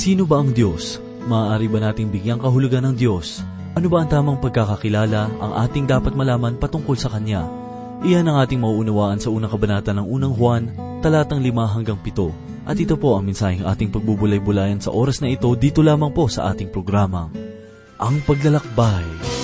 Sino ba ang Diyos? Maaari ba nating bigyang kahulugan ng Diyos? Ano ba ang tamang pagkakakilala ang ating dapat malaman patungkol sa Kanya? Iyan ang ating mauunawaan sa unang kabanata ng unang Juan, talatang 5 hanggang 7. At ito po ang mensaheng ating pagbubulay-bulayan sa oras na ito dito lamang po sa ating programa. Ang Paglalakbay. O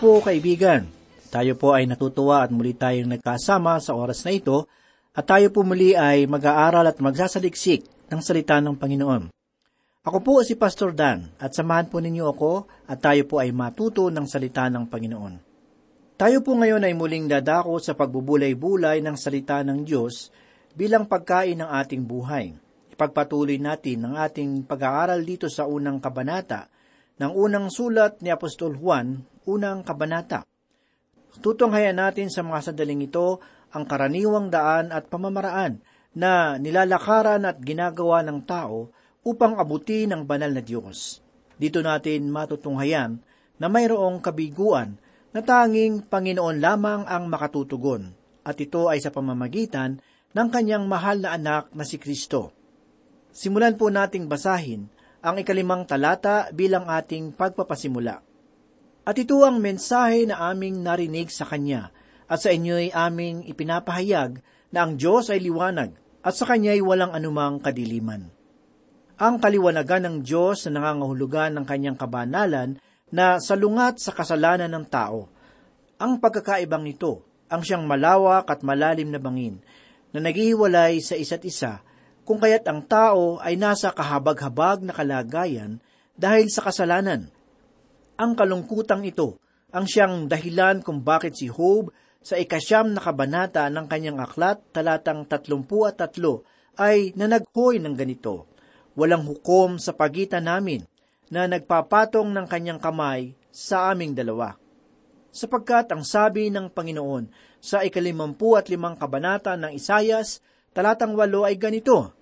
po kaibigan? Tayo po ay natutuwa at muli tayong nagkasama sa oras na ito at tayo po muli ay mag-aaral at magsasaliksik ng salita ng Panginoon. Ako po si Pastor Dan at samahan po ninyo ako at tayo po ay matuto ng salita ng Panginoon. Tayo po ngayon ay muling dadako sa pagbubulay-bulay ng salita ng Diyos bilang pagkain ng ating buhay. Ipagpatuloy natin ang ating pag-aaral dito sa unang kabanata ng unang sulat ni Apostol Juan, unang kabanata. Tutunghayan natin sa mga sandaling ito ang karaniwang daan at pamamaraan na nilalakaran at ginagawa ng tao upang abutin ang banal na Diyos. Dito natin matutunghayan na mayroong kabiguan na tanging Panginoon lamang ang makatutugon at ito ay sa pamamagitan ng kanyang mahal na anak na si Kristo. Simulan po nating basahin ang ikalimang talata bilang ating pagpapasimula. At ito ang mensahe na aming narinig sa Kanya, at sa inyo'y aming ipinapahayag na ang Diyos ay liwanag, at sa Kanya'y walang anumang kadiliman. Ang kaliwanagan ng Diyos na nangangahulugan ng Kanyang kabanalan na salungat sa kasalanan ng tao. Ang pagkakaibang ito, ang siyang malawak at malalim na bangin, na naghihiwalay sa isa't isa, kung kaya't ang tao ay nasa kahabag-habag na kalagayan dahil sa kasalanan. Ang kalungkutang ito ang siyang dahilan kung bakit si Job sa ikasyam na kabanata ng kanyang aklat, talatang tatlumpu at tatlo, ay nanaghoy ng ganito, Walang hukom sa pagitan namin, na nagpapatong ng kanyang kamay sa aming dalawa. Sapagkat ang sabi ng Panginoon sa ikalimampu at limang kabanata ng Isayas, talatang walo ay ganito,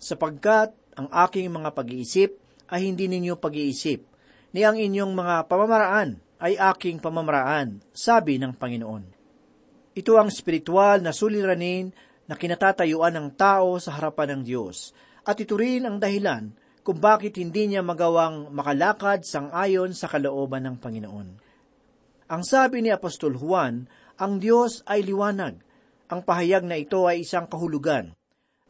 Sapagkat ang aking mga pag-iisip ay hindi ninyo pag-iisip, ni ang inyong mga pamamaraan ay aking pamamaraan, sabi ng Panginoon. Ito ang spiritual na suliranin na kinatatayuan ng tao sa harapan ng Diyos, at ito rin ang dahilan kung bakit hindi niya magawang makalakad sang ayon sa kalooban ng Panginoon. Ang sabi ni Apostol Juan, ang Diyos ay liwanag. Ang pahayag na ito ay isang kahulugan.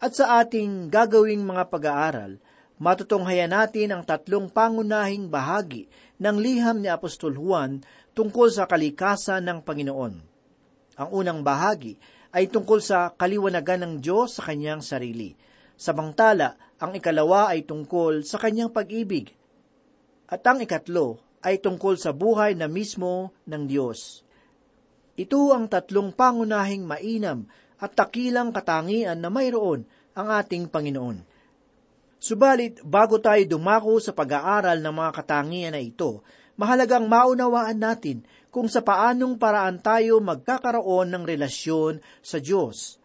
At sa ating gagawing mga pag-aaral, matutunghayan natin ang tatlong pangunahing bahagi ng liham ni Apostol Juan tungkol sa kalikasan ng Panginoon. Ang unang bahagi ay tungkol sa kaliwanagan ng Diyos sa kanyang sarili. Samantala, ang ikalawa ay tungkol sa kanyang pag-ibig. At ang ikatlo ay tungkol sa buhay na mismo ng Diyos. Ito ang tatlong pangunahing mainam at takilang katangian na mayroon ang ating Panginoon. Subalit, bago tayo dumako sa pag-aaral ng mga katangian na ito, mahalagang maunawaan natin kung sa paanong paraan tayo magkakaroon ng relasyon sa Diyos.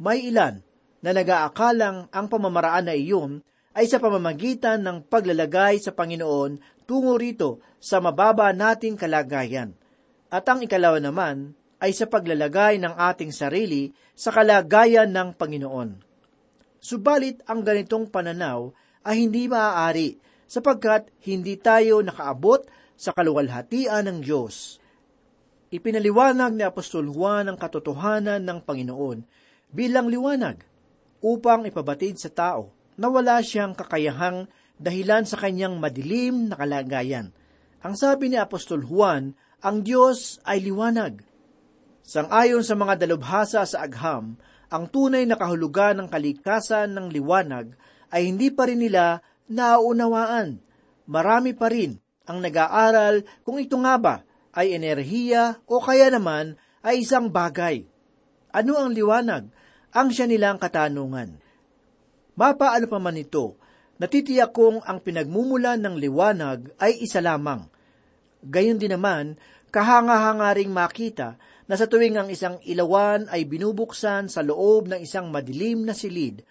May ilan na nag-aakalang ang pamamaraan na iyon ay sa pamamagitan ng paglalagay sa Panginoon tungo rito sa mababa nating kalagayan. At ang ikalawa naman ay sa paglalagay ng ating sarili sa kalagayan ng Panginoon. Subalit ang ganitong pananaw ay hindi maaari sapagkat hindi tayo nakaabot sa kaluwalhatian ng Diyos. Ipinaliwanag ni Apostol Juan ang katotohanan ng Panginoon bilang liwanag upang ipabatid sa tao na wala siyang kakayahang dahilan sa kanyang madilim na kalagayan. Ang sabi ni Apostol Juan, ang Diyos ay liwanag. Sangayon sa mga dalubhasa sa agham, ang tunay na kahulugan ng kalikasan ng liwanag ay hindi pa rin nila nauunawaan. Marami pa rin ang nag-aaral kung ito nga ba ay enerhiya o kaya naman ay isang bagay. Ano ang liwanag? Ang siya nilang katanungan. Mapaano pa man ito, natitiyak kong ang pinagmumulan ng liwanag ay isa lamang. Gayon din naman, kahanga-hanga ring makita na sa tuwing ang isang ilawan ay binubuksan sa loob ng isang madilim na silid,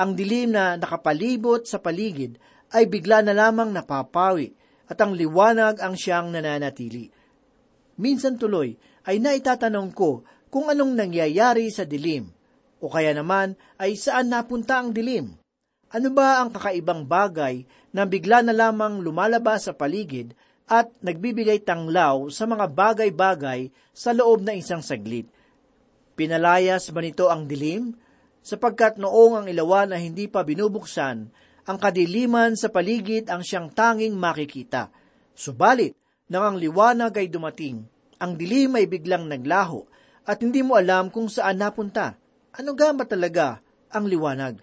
ang dilim na nakapalibot sa paligid ay bigla na lamang napapawi at ang liwanag ang siyang nananatili. Minsan tuloy ay naitatanong ko kung anong nangyayari sa dilim, o kaya naman ay saan napunta ang dilim. Ano ba ang kakaibang bagay na bigla na lamang lumalabas sa paligid at nagbibigay tanglaw sa mga bagay-bagay sa loob ng isang saglit. Pinalayas ba nito ang dilim? Sapagkat noong ang ilawan na hindi pa binubuksan, ang kadiliman sa paligid ang siyang tanging makikita. Subalit, nang ang liwanag ay dumating, ang dilim ay biglang naglaho at hindi mo alam kung saan napunta. Ano gama talaga ang liwanag?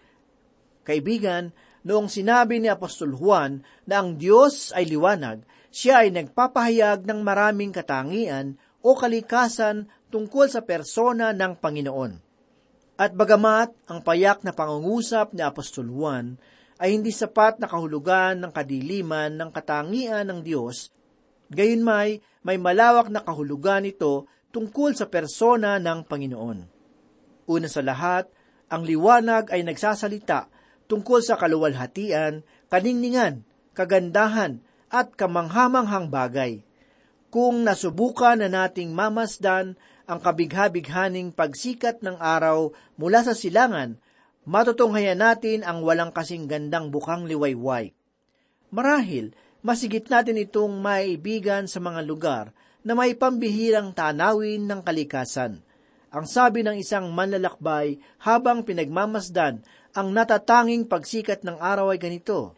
Kaibigan, noong sinabi ni Apostol Juan na ang Diyos ay liwanag, siya ay nagpapahayag ng maraming katangian o kalikasan tungkol sa persona ng Panginoon. At bagamat ang payak na pangungusap ni Apostol Juan ay hindi sapat na kahulugan ng kadiliman ng katangian ng Diyos, gayon may may malawak na kahulugan ito tungkol sa persona ng Panginoon. Una sa lahat, ang liwanag ay nagsasalita tungkol sa kaluwalhatian, kaningningan, kagandahan, at kamanghamanghang bagay. Kung nasubukan na nating mamasdan ang kabigha-bighaning pagsikat ng araw mula sa silangan, matutunghayan natin ang walang kasing gandang bukang liwayway. Marahil, masigit natin itong maibigan sa mga lugar na may pambihirang tanawin ng kalikasan. Ang sabi ng isang manlalakbay habang pinagmamasdan ang natatanging pagsikat ng araw ay ganito,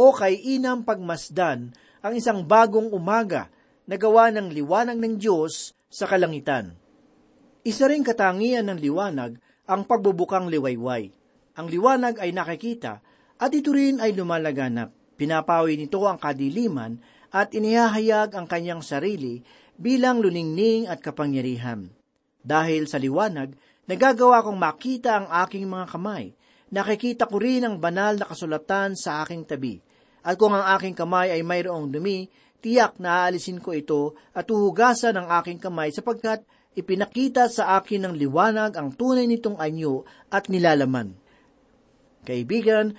o kay inam pagmasdan ang isang bagong umaga na gawa ng liwanag ng Diyos sa kalangitan. Isa ring katangian ng liwanag ang pagbubukang liwayway. Ang liwanag ay nakikita at ito rin ay lumalaganap. Pinapawi nito ang kadiliman at inihahayag ang kanyang sarili bilang luningning at kapangyarihan. Dahil sa liwanag, nagagawa kong makita ang aking mga kamay. Nakikita ko rin ang banal na kasulatan sa aking tabi At kung ang aking kamay ay mayroong dumi, tiyak na aalisin ko ito at uhugasan ang aking kamay sapagkat ipinakita sa akin ng liwanag ang tunay nitong anyo at nilalaman. Kaibigan,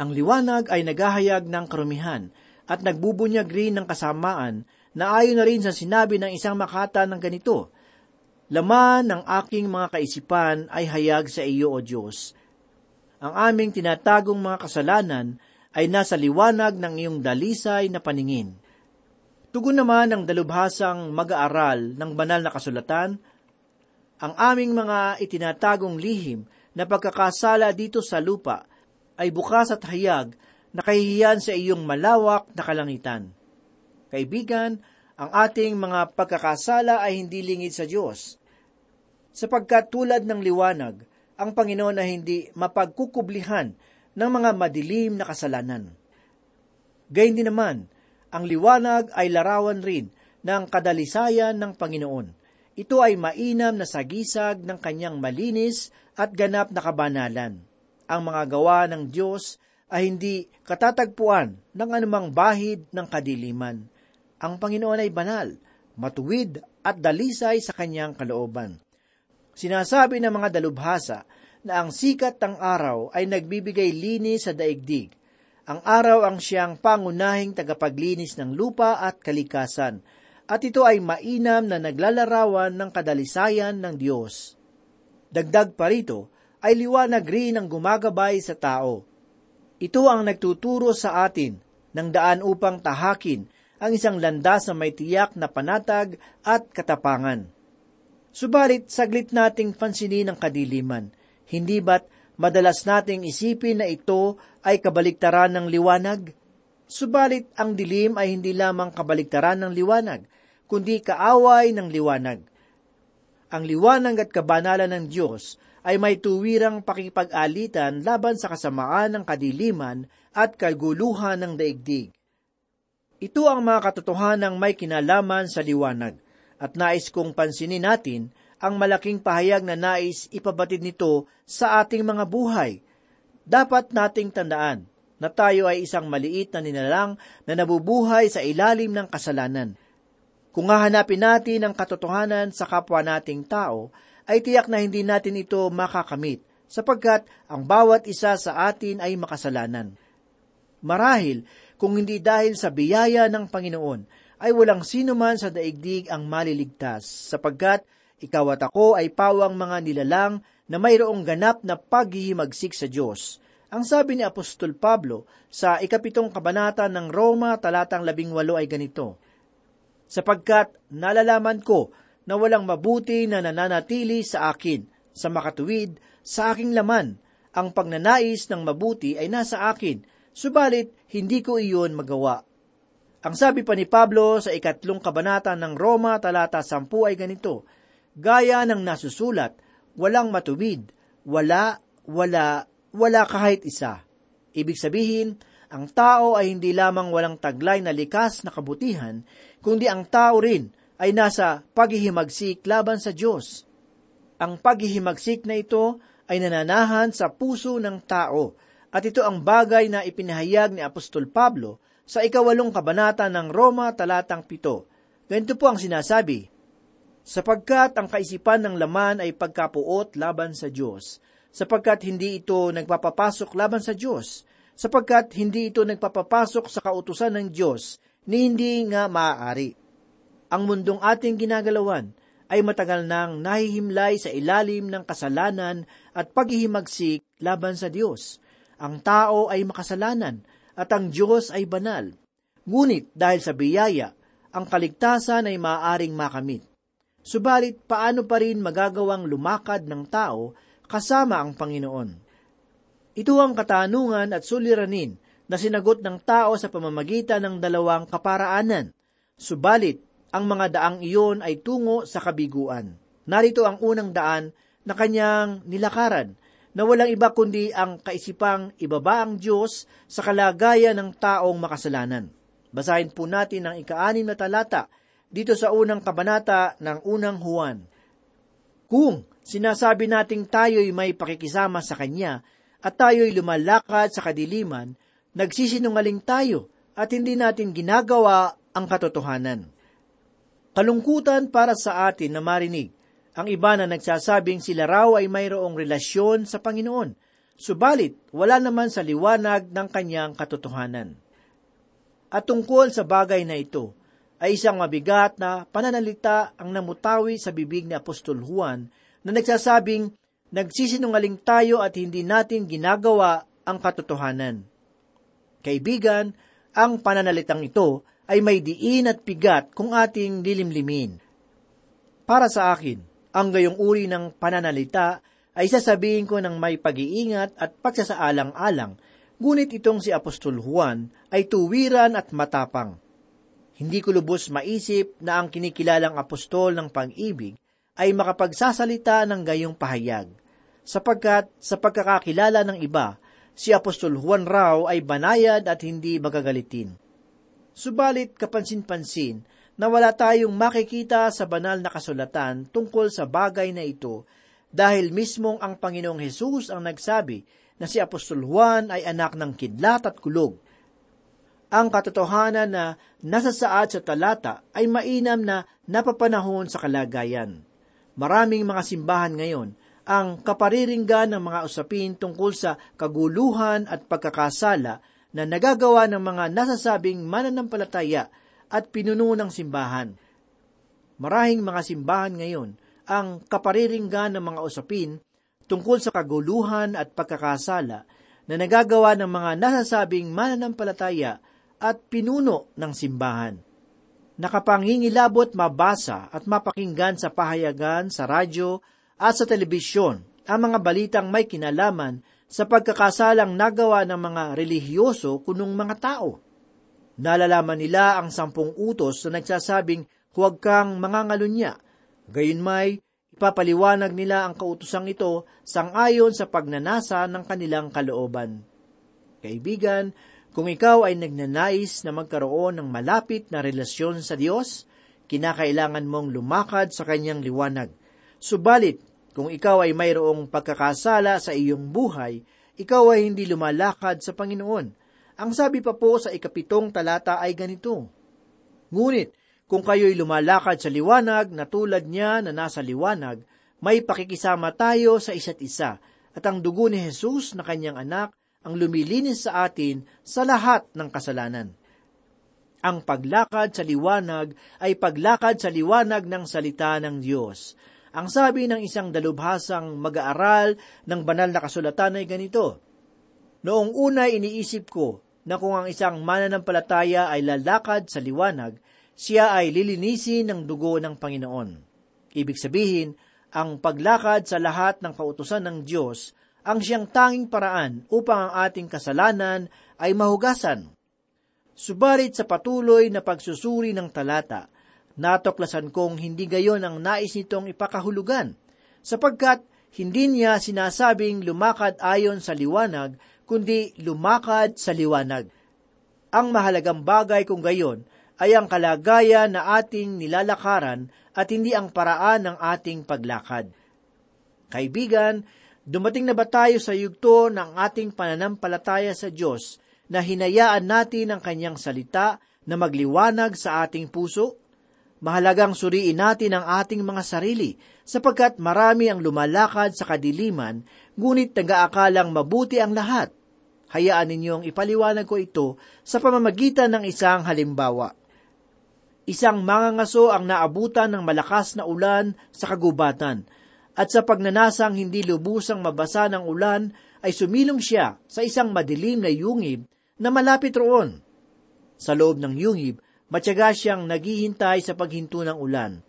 ang liwanag ay naghahayag ng karumihan at nagbubunyag rin ng kasamaan na ayon na rin sa sinabi ng isang makata ng ganito, Laman ng aking mga kaisipan ay hayag sa iyo, O Diyos. Ang aming tinatagong mga kasalanan ay nasa liwanag ng iyong dalisay na paningin. Tugon naman ng dalubhasang mag-aaral ng banal na kasulatan, ang aming mga itinatagong lihim na pagkakasala dito sa lupa ay bukas at hayag na kahihiyan sa iyong malawak na kalangitan. Kaibigan, ang ating mga pagkakasala ay hindi lingid sa Diyos. Sapagkat tulad ng liwanag, ang Panginoon ay hindi mapagkukublihan ng mga madilim na kasalanan. Gayun din naman, ang liwanag ay larawan rin ng kadalisayan ng Panginoon. Ito ay mainam na sagisag ng kanyang malinis at ganap na kabanalan. Ang mga gawa ng Diyos ay hindi katatagpuan ng anumang bahid ng kadiliman. Ang Panginoon ay banal, matuwid at dalisay sa kanyang kalooban. Sinasabi ng mga dalubhasa na ang sikat ng araw ay nagbibigay linis sa daigdig. Ang araw ang siyang pangunahing tagapaglinis ng lupa at kalikasan, at ito ay mainam na naglalarawan ng kadalisayan ng Diyos. Dagdag pa rito, ay liwanag rin ang gumagabay sa tao. Ito ang nagtuturo sa atin ng daan upang tahakin ang isang landas na may tiyak na panatag at katapangan. Subalit, saglit nating pansinin ang kadiliman. Hindi ba't madalas nating isipin na ito ay kabaliktaran ng liwanag? Subalit, ang dilim ay hindi lamang kabaliktaran ng liwanag, kundi kaaway ng liwanag. Ang liwanag at kabanalan ng Diyos ay may tuwirang pakipag-alitan laban sa kasamaan ng kadiliman at kaguluhan ng daigdig. Ito ang mga katotohanang may kinalaman sa liwanag, at nais kong pansinin natin ang malaking pahayag na nais ipabatid nito sa ating mga buhay. Dapat nating tandaan na tayo ay isang maliit na ninalang na nabubuhay sa ilalim ng kasalanan. Kung hahanapin natin ang katotohanan sa kapwa nating tao, ay tiyak na hindi natin ito makakamit sapagkat ang bawat isa sa atin ay makasalanan. Marahil, kung hindi dahil sa biyaya ng Panginoon, ay walang sino man sa daigdig ang maliligtas, sapagkat ikaw at ako ay pawang mga nilalang na mayroong ganap na paghihimagsik sa Diyos. Ang sabi ni Apostol Pablo sa ikapitong kabanata ng Roma talatang labing walo ay ganito, Sapagkat nalalaman ko na walang mabuti na nananatili sa akin, sa makatuwid, sa aking laman, ang pagnanais ng mabuti ay nasa akin, subalit hindi ko iyon magawa. Ang sabi pa ni Pablo sa ikatlong kabanata ng Roma talata sampu ay ganito, Gaya ng nasusulat, walang matuwid, wala, wala, wala kahit isa. Ibig sabihin, ang tao ay hindi lamang walang taglay na likas na kabutihan, kundi ang tao rin ay nasa paghihimagsik laban sa Diyos. Ang paghihimagsik na ito ay nananahan sa puso ng tao, at ito ang bagay na ipinahayag ni Apostol Pablo sa ikawalong kabanata ng Roma talatang pito. Ganito po ang sinasabi, sapagkat ang kaisipan ng laman ay pagkapuot laban sa Diyos, sapagkat hindi ito nagpapapasok laban sa Diyos, sapagkat hindi ito nagpapapasok sa kautusan ng Diyos, ni hindi nga maaari. Ang mundong ating ginagalawan ay matagal nang nahihimlay sa ilalim ng kasalanan at paghihimagsik laban sa Diyos. Ang tao ay makasalanan at ang Diyos ay banal. Ngunit dahil sa biyaya, ang kaligtasan ay maaaring makamit. Subalit paano pa rin magagawang lumakad ng tao kasama ang Panginoon? Ito ang katanungan at suliranin na sinagot ng tao sa pamamagitan ng dalawang kaparaanan. Subalit, ang mga daang iyon ay tungo sa kabiguan. Narito ang unang daan na kanyang nilakaran, na walang iba kundi ang kaisipang ibaba ang Diyos sa kalagayan ng taong makasalanan. Basahin po natin ang ikaanim na talata dito sa unang kabanata ng unang Juan. Kung sinasabi nating tayo'y may pakikisama sa Kanya at tayo'y lumalakad sa kadiliman, nagsisinungaling tayo at hindi natin ginagawa ang katotohanan. Kalungkutan para sa atin na marinig ang iba na nagsasabing sila raw ay mayroong relasyon sa Panginoon, subalit wala naman sa liwanag ng kanyang katotohanan. At tungkol sa bagay na ito, ay isang mabigat na pananalita ang namutawi sa bibig ni Apostol Juan na nagsasabing, nagsisinungaling tayo at hindi natin ginagawa ang katotohanan. Kaibigan, ang pananalitang ito ay may diin at pigat kung ating lilimlimin. Para sa akin, ang gayong uri ng pananalita ay sasabihin ko ng may pag-iingat at pagsasaalang-alang, ngunit itong si Apostol Juan ay tuwiran at matapang. Hindi ko lubos maisip na ang kinikilalang apostol ng pag-ibig ay makapagsasalita ng gayong pahayag, sapagkat sa pagkakakilala ng iba, si Apostol Juan raw ay banayad at hindi magagalitin. Subalit kapansin-pansin na wala tayong makikita sa banal na kasulatan tungkol sa bagay na ito dahil mismong ang Panginoong Hesus ang nagsabi na si Apostol Juan ay anak ng kidlat at kulog ang katotohanan na nasa saad sa talata ay mainam na napapanahon sa kalagayan. Maraming mga simbahan ngayon ang kapariringgan ng mga usapin tungkol sa kaguluhan at pagkakasala na nagagawa ng mga nasasabing mananampalataya at pinuno ng simbahan. Marahing mga simbahan ngayon ang kapariringgan ng mga usapin tungkol sa kaguluhan at pagkakasala na nagagawa ng mga nasasabing mananampalataya at pinuno ng simbahan. Nakapangingilabot mabasa at mapakinggan sa pahayagan, sa radyo at sa telebisyon ang mga balitang may kinalaman sa pagkakasalang nagawa ng mga relihiyoso kunong mga tao. Nalalaman nila ang sampung utos na nagsasabing huwag kang mangangalunya. Gayunmay, ipapaliwanag nila ang kautosang ito sangayon sa pagnanasa ng kanilang kalooban. Kaibigan, kung ikaw ay nagnanais na magkaroon ng malapit na relasyon sa Diyos, kinakailangan mong lumakad sa Kanyang liwanag. Subalit, kung ikaw ay mayroong pagkakasala sa iyong buhay, ikaw ay hindi lumalakad sa Panginoon. Ang sabi pa po sa ikapitong talata ay ganito, Ngunit, kung kayo'y lumalakad sa liwanag na tulad niya na nasa liwanag, may pakikisama tayo sa isa't isa, at ang dugo ni Jesus na kanyang anak ang lumilinis sa atin sa lahat ng kasalanan. Ang paglakad sa liwanag ay paglakad sa liwanag ng salita ng Diyos. Ang sabi ng isang dalubhasang mag-aaral ng banal na kasulatan ay ganito, Noong una iniisip ko na kung ang isang mananampalataya ay lalakad sa liwanag, siya ay lilinisin ng dugo ng Panginoon. Ibig sabihin, ang paglakad sa lahat ng kautusan ng Diyos ang siyang tanging paraan upang ang ating kasalanan ay mahugasan. Subalit sa patuloy na pagsusuri ng talata, natuklasan kong hindi gayon ang nais nitong ipakahulugan, sapagkat hindi niya sinasabing lumakad ayon sa liwanag, kundi lumakad sa liwanag. Ang mahalagang bagay kung gayon ay ang kalagayan na ating nilalakaran at hindi ang paraan ng ating paglakad. Kaibigan, Dumating na ba tayo sa yugto ng ating pananampalataya sa Diyos na hinayaan natin ang kanyang salita na magliwanag sa ating puso? Mahalagang suriin natin ang ating mga sarili sapagkat marami ang lumalakad sa kadiliman ngunit nag-aakalang mabuti ang lahat. Hayaan ninyong ipaliwanag ko ito sa pamamagitan ng isang halimbawa. Isang mangangaso ang naabutan ng malakas na ulan sa kagubatan at sa pagnanasang hindi lubusang mabasa ng ulan ay sumilong siya sa isang madilim na yungib na malapit roon. Sa loob ng yungib, matyaga siyang naghihintay sa paghinto ng ulan.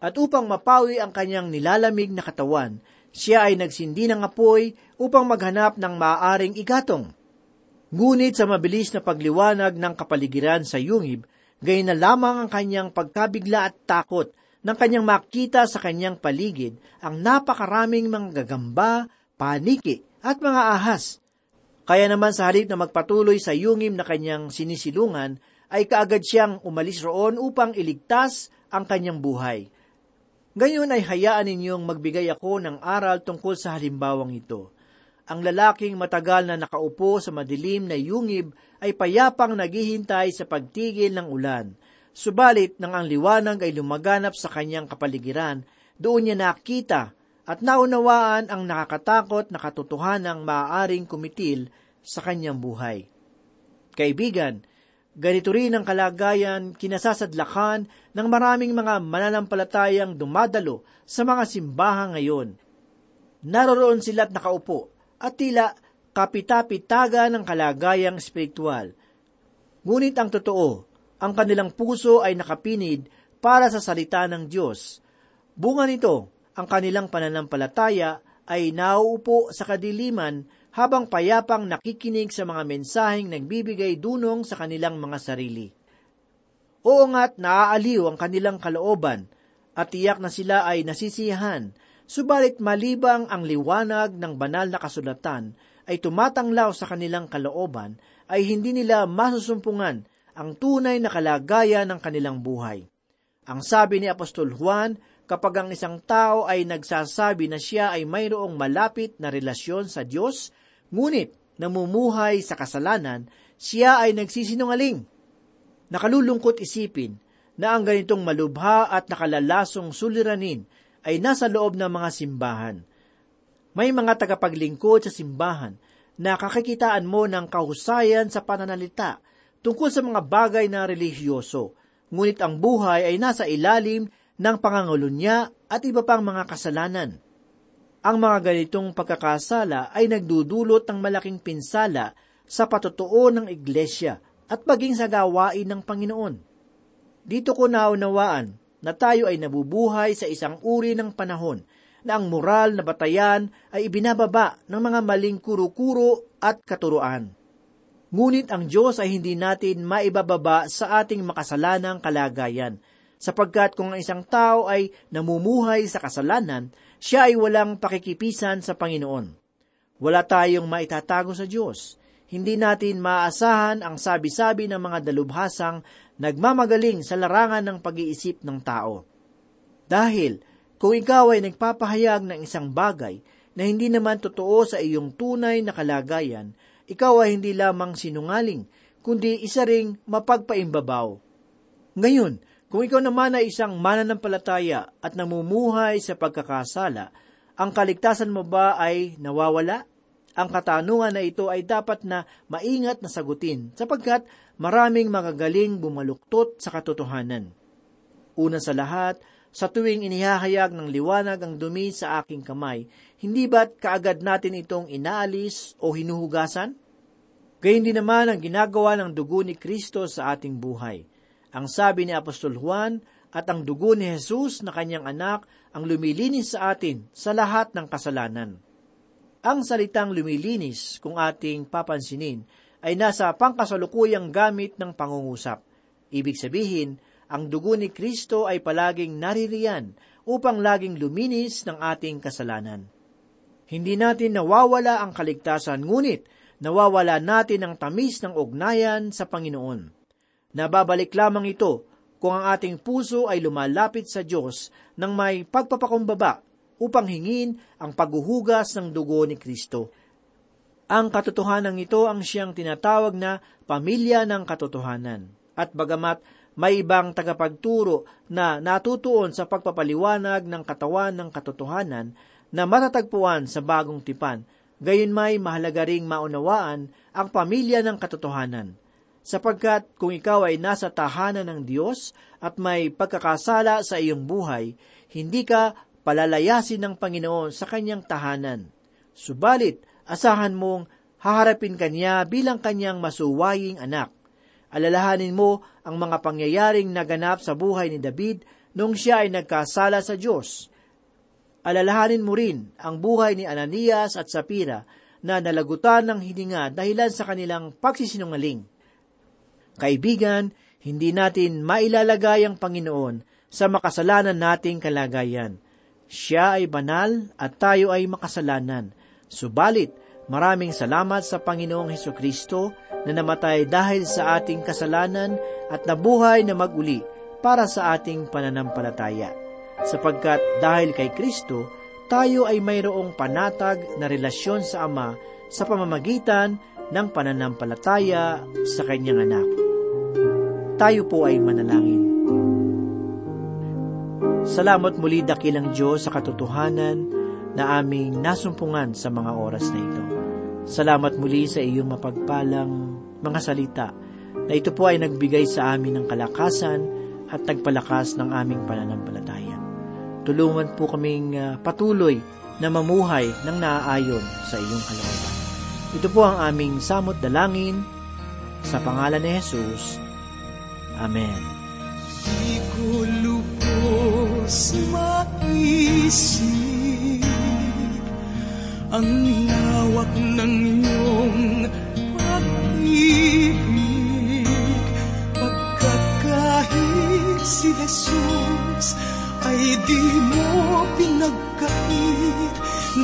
At upang mapawi ang kanyang nilalamig na katawan, siya ay nagsindi ng apoy upang maghanap ng maaaring igatong. Ngunit sa mabilis na pagliwanag ng kapaligiran sa yungib, gayon na lamang ang kanyang pagkabigla at takot nang kanyang makita sa kanyang paligid ang napakaraming mga gagamba, paniki at mga ahas. Kaya naman sa halip na magpatuloy sa yungim na kanyang sinisilungan, ay kaagad siyang umalis roon upang iligtas ang kanyang buhay. Ngayon ay hayaan ninyong magbigay ako ng aral tungkol sa halimbawang ito. ang lalaking matagal na nakaupo sa madilim na yungib ay payapang naghihintay sa pagtigil ng ulan. Subalit nang ang liwanag ay lumaganap sa kanyang kapaligiran, doon niya nakita at naunawaan ang nakakatakot na katotohanang maaaring kumitil sa kanyang buhay. Kaibigan, ganito rin ang kalagayan kinasasadlakan ng maraming mga mananampalatayang dumadalo sa mga simbahan ngayon. Naroroon sila't nakaupo at tila kapitapitaga ng kalagayang espiritual. Ngunit ang totoo, ang kanilang puso ay nakapinid para sa salita ng Diyos. Bunga nito, ang kanilang pananampalataya ay nauupo sa kadiliman habang payapang nakikinig sa mga mensaheng nagbibigay dunong sa kanilang mga sarili. Oo nga't naaaliw ang kanilang kalooban at tiyak na sila ay nasisiyahan Subalit malibang ang liwanag ng banal na kasulatan ay tumatanglaw sa kanilang kalooban, ay hindi nila masusumpungan ang tunay na kalagayan ng kanilang buhay. Ang sabi ni Apostol Juan, kapag ang isang tao ay nagsasabi na siya ay mayroong malapit na relasyon sa Diyos, ngunit namumuhay sa kasalanan, siya ay nagsisinungaling. Nakalulungkot isipin na ang ganitong malubha at nakalalasong suliranin ay nasa loob ng mga simbahan. May mga tagapaglingkod sa simbahan na kakikitaan mo ng kahusayan sa pananalita tungkol sa mga bagay na relihiyoso, ngunit ang buhay ay nasa ilalim ng pangangulo niya at iba pang mga kasalanan. Ang mga ganitong pagkakasala ay nagdudulot ng malaking pinsala sa patotoo ng iglesia at maging sa gawain ng Panginoon. Dito ko naunawaan na tayo ay nabubuhay sa isang uri ng panahon na ang moral na batayan ay ibinababa ng mga maling kuro-kuro at katuruan. Ngunit ang Diyos ay hindi natin maibababa sa ating makasalanang kalagayan, sapagkat kung ang isang tao ay namumuhay sa kasalanan, siya ay walang pakikipisan sa Panginoon. Wala tayong maitatago sa Diyos. Hindi natin maaasahan ang sabi-sabi ng mga dalubhasang nagmamagaling sa larangan ng pag-iisip ng tao. Dahil kung ikaw ay nagpapahayag ng isang bagay na hindi naman totoo sa iyong tunay na kalagayan, ikaw ay hindi lamang sinungaling, kundi isa ring mapagpaimbabaw. Ngayon, kung ikaw naman ay isang mananampalataya at namumuhay sa pagkakasala, ang kaligtasan mo ba ay nawawala? Ang katanungan na ito ay dapat na maingat na sagutin sapagkat maraming magagaling bumaluktot sa katotohanan. Una sa lahat, sa tuwing inihahayag ng liwanag ang dumi sa aking kamay, hindi ba't kaagad natin itong inaalis o hinuhugasan? Gayun din naman ang ginagawa ng dugo ni Kristo sa ating buhay. Ang sabi ni Apostol Juan at ang dugo ni Jesus na kanyang anak ang lumilinis sa atin sa lahat ng kasalanan. Ang salitang lumilinis, kung ating papansinin, ay nasa pangkasalukuyang gamit ng pangungusap. Ibig sabihin, ang dugo ni Kristo ay palaging naririyan upang laging luminis ng ating kasalanan. Hindi natin nawawala ang kaligtasan, ngunit nawawala natin ang tamis ng ugnayan sa Panginoon. Nababalik lamang ito kung ang ating puso ay lumalapit sa Diyos ng may pagpapakumbaba upang hingin ang paghuhugas ng dugo ni Kristo. Ang katotohanan ito ang siyang tinatawag na pamilya ng katotohanan. At bagamat may ibang tagapagturo na natutuon sa pagpapaliwanag ng katawan ng katotohanan na matatagpuan sa bagong tipan, gayon may mahalaga ring maunawaan ang pamilya ng katotohanan. Sapagkat kung ikaw ay nasa tahanan ng Diyos at may pagkakasala sa iyong buhay, hindi ka palalayasin ng Panginoon sa kanyang tahanan. Subalit, asahan mong haharapin kanya bilang kanyang masuwaying anak. Alalahanin mo ang mga pangyayaring naganap sa buhay ni David nung siya ay nagkasala sa Diyos. Alalahanin mo rin ang buhay ni Ananias at Sapira na nalagutan ng hininga dahilan sa kanilang pagsisinungaling. Kaibigan, hindi natin mailalagay ang Panginoon sa makasalanan nating kalagayan. Siya ay banal at tayo ay makasalanan. Subalit, Maraming salamat sa Panginoong Heso Kristo na namatay dahil sa ating kasalanan at nabuhay na maguli para sa ating pananampalataya. Sapagkat dahil kay Kristo, tayo ay mayroong panatag na relasyon sa Ama sa pamamagitan ng pananampalataya sa Kanyang anak. Tayo po ay manalangin. Salamat muli dakilang Diyos sa katotohanan na aming nasumpungan sa mga oras na ito. Salamat muli sa iyong mapagpalang mga salita na ito po ay nagbigay sa amin ng kalakasan at nagpalakas ng aming pananampalataya. Tulungan po kaming uh, patuloy na mamuhay ng naaayon sa iyong kalooban. Ito po ang aming samot dalangin sa pangalan ni Jesus. Amen. Di ko ang lawak ng iyong si Jesus ay di mo pinagkait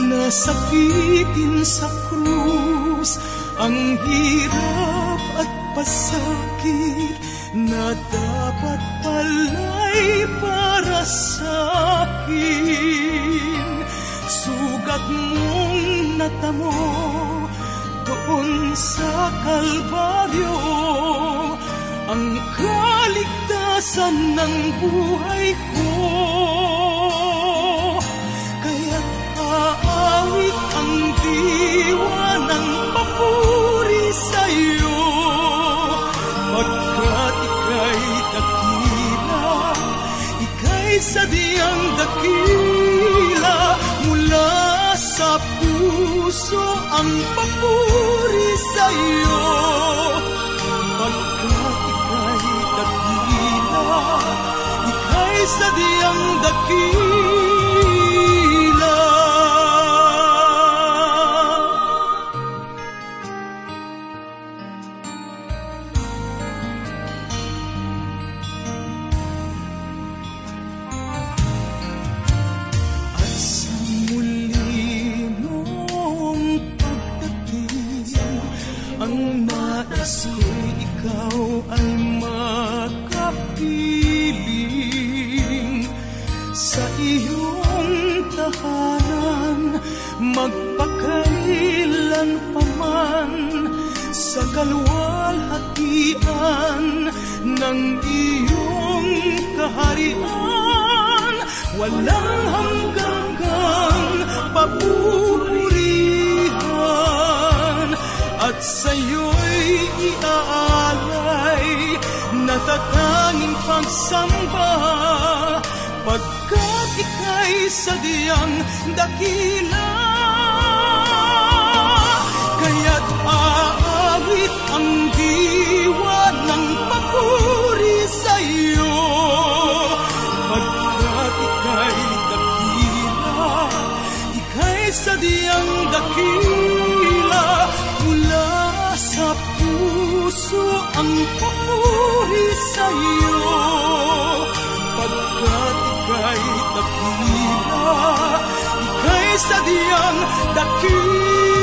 nasakitin sa krus ang hirap at pasakit na dapat pala'y para sa akin. Sugat mong natamo doon sa Kalbaryo, ang kaligtasan ng buhay ko. Kaya't aawit ang diwa ika'y sadyang dakila. Tahanan, magpakailan paman, sa kalwalhatian ng iyong kaharian, walang hanggang papurihan at sa'yo'y iaalay na tatanging pagsamba pagkat ika'y sadyang dakila. Kaya't aawit ang diwa ng papuri sa iyo pagkat ika'y dakila ika'y sadyang dakila. Mula sa puso ang papuri sa iyo pagkat ika'y dakila ika'y sadyang dakila